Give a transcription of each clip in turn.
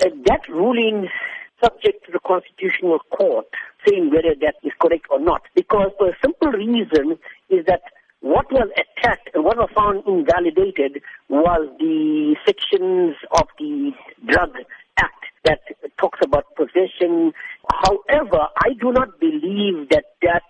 Uh, that ruling subject to the Constitutional Court saying whether that is correct or not. Because for a simple reason is that what was attacked and what was found invalidated was the sections of the Drug Act that talks about possession. However, I do not believe that that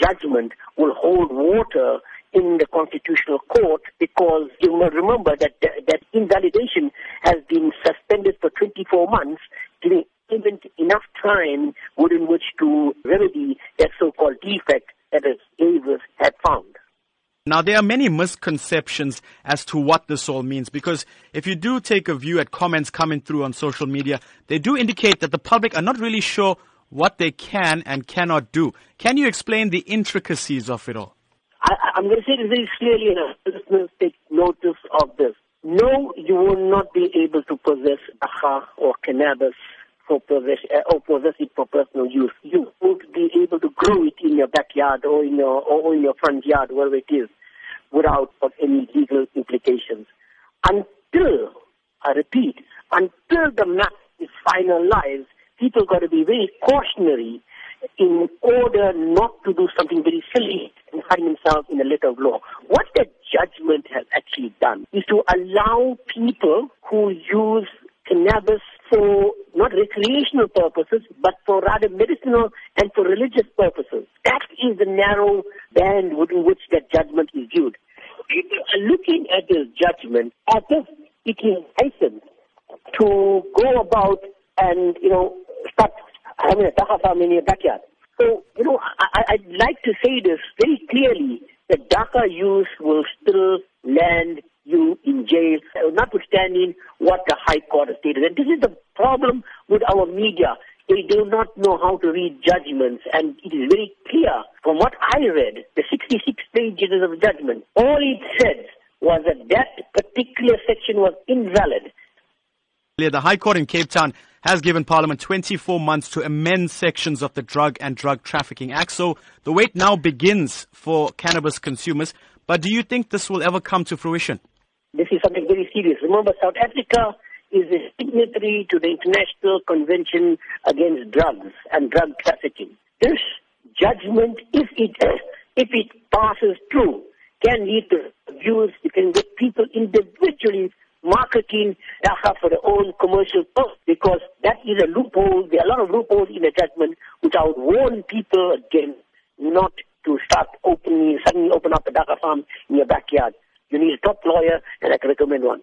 judgment will hold water in the Constitutional Court because you must remember that that invalidation has been suspended for 24 months, giving even enough time within which to remedy that so-called defect that the Davis had found. Now, there are many misconceptions as to what this all means because if you do take a view at comments coming through on social media, they do indicate that the public are not really sure what they can and cannot do. Can you explain the intricacies of it all? I, am going to say this very clearly, and listeners take notice of this. No, you will not be able to possess dagga or cannabis for possess, uh, or possess it for personal use. You won't be able to grow it in your backyard or in your or in your front yard, wherever it is, without any legal implications. Until, I repeat, until the map is finalized, people got to be very cautionary in order not to do something very silly find themselves in a letter of law. What the judgment has actually done is to allow people who use cannabis for not recreational purposes, but for rather medicinal and for religious purposes. That is the narrow band within which that judgment is viewed. People are looking at this judgment as if it is licensed to go about and, you know, start having a farm in your backyard. So, you know, I, I'd like to say this very clearly, that dagga use will still land you in jail, notwithstanding what the High Court has stated. And this is the problem with our media. They do not know how to read judgments, and it is very clear from what I read, the 66 pages of judgment, all it said was that that particular section was invalid. The High Court in Cape Town has given Parliament 24 months to amend sections of the Drug and Drug Trafficking Act. So the wait now begins for cannabis consumers. But do you think this will ever come to fruition? This is something very serious. Remember, South Africa is a signatory to the International Convention Against Drugs and Drug Trafficking. This judgment, if it if it passes through, can lead to abuse. It can get people individually marketing dagga for their own commercial purpose because that is a loophole. There are a lot of loopholes in the judgment which I would warn people against not to start opening, suddenly open up a dagga farm in your backyard. You need a top lawyer, and I can recommend one.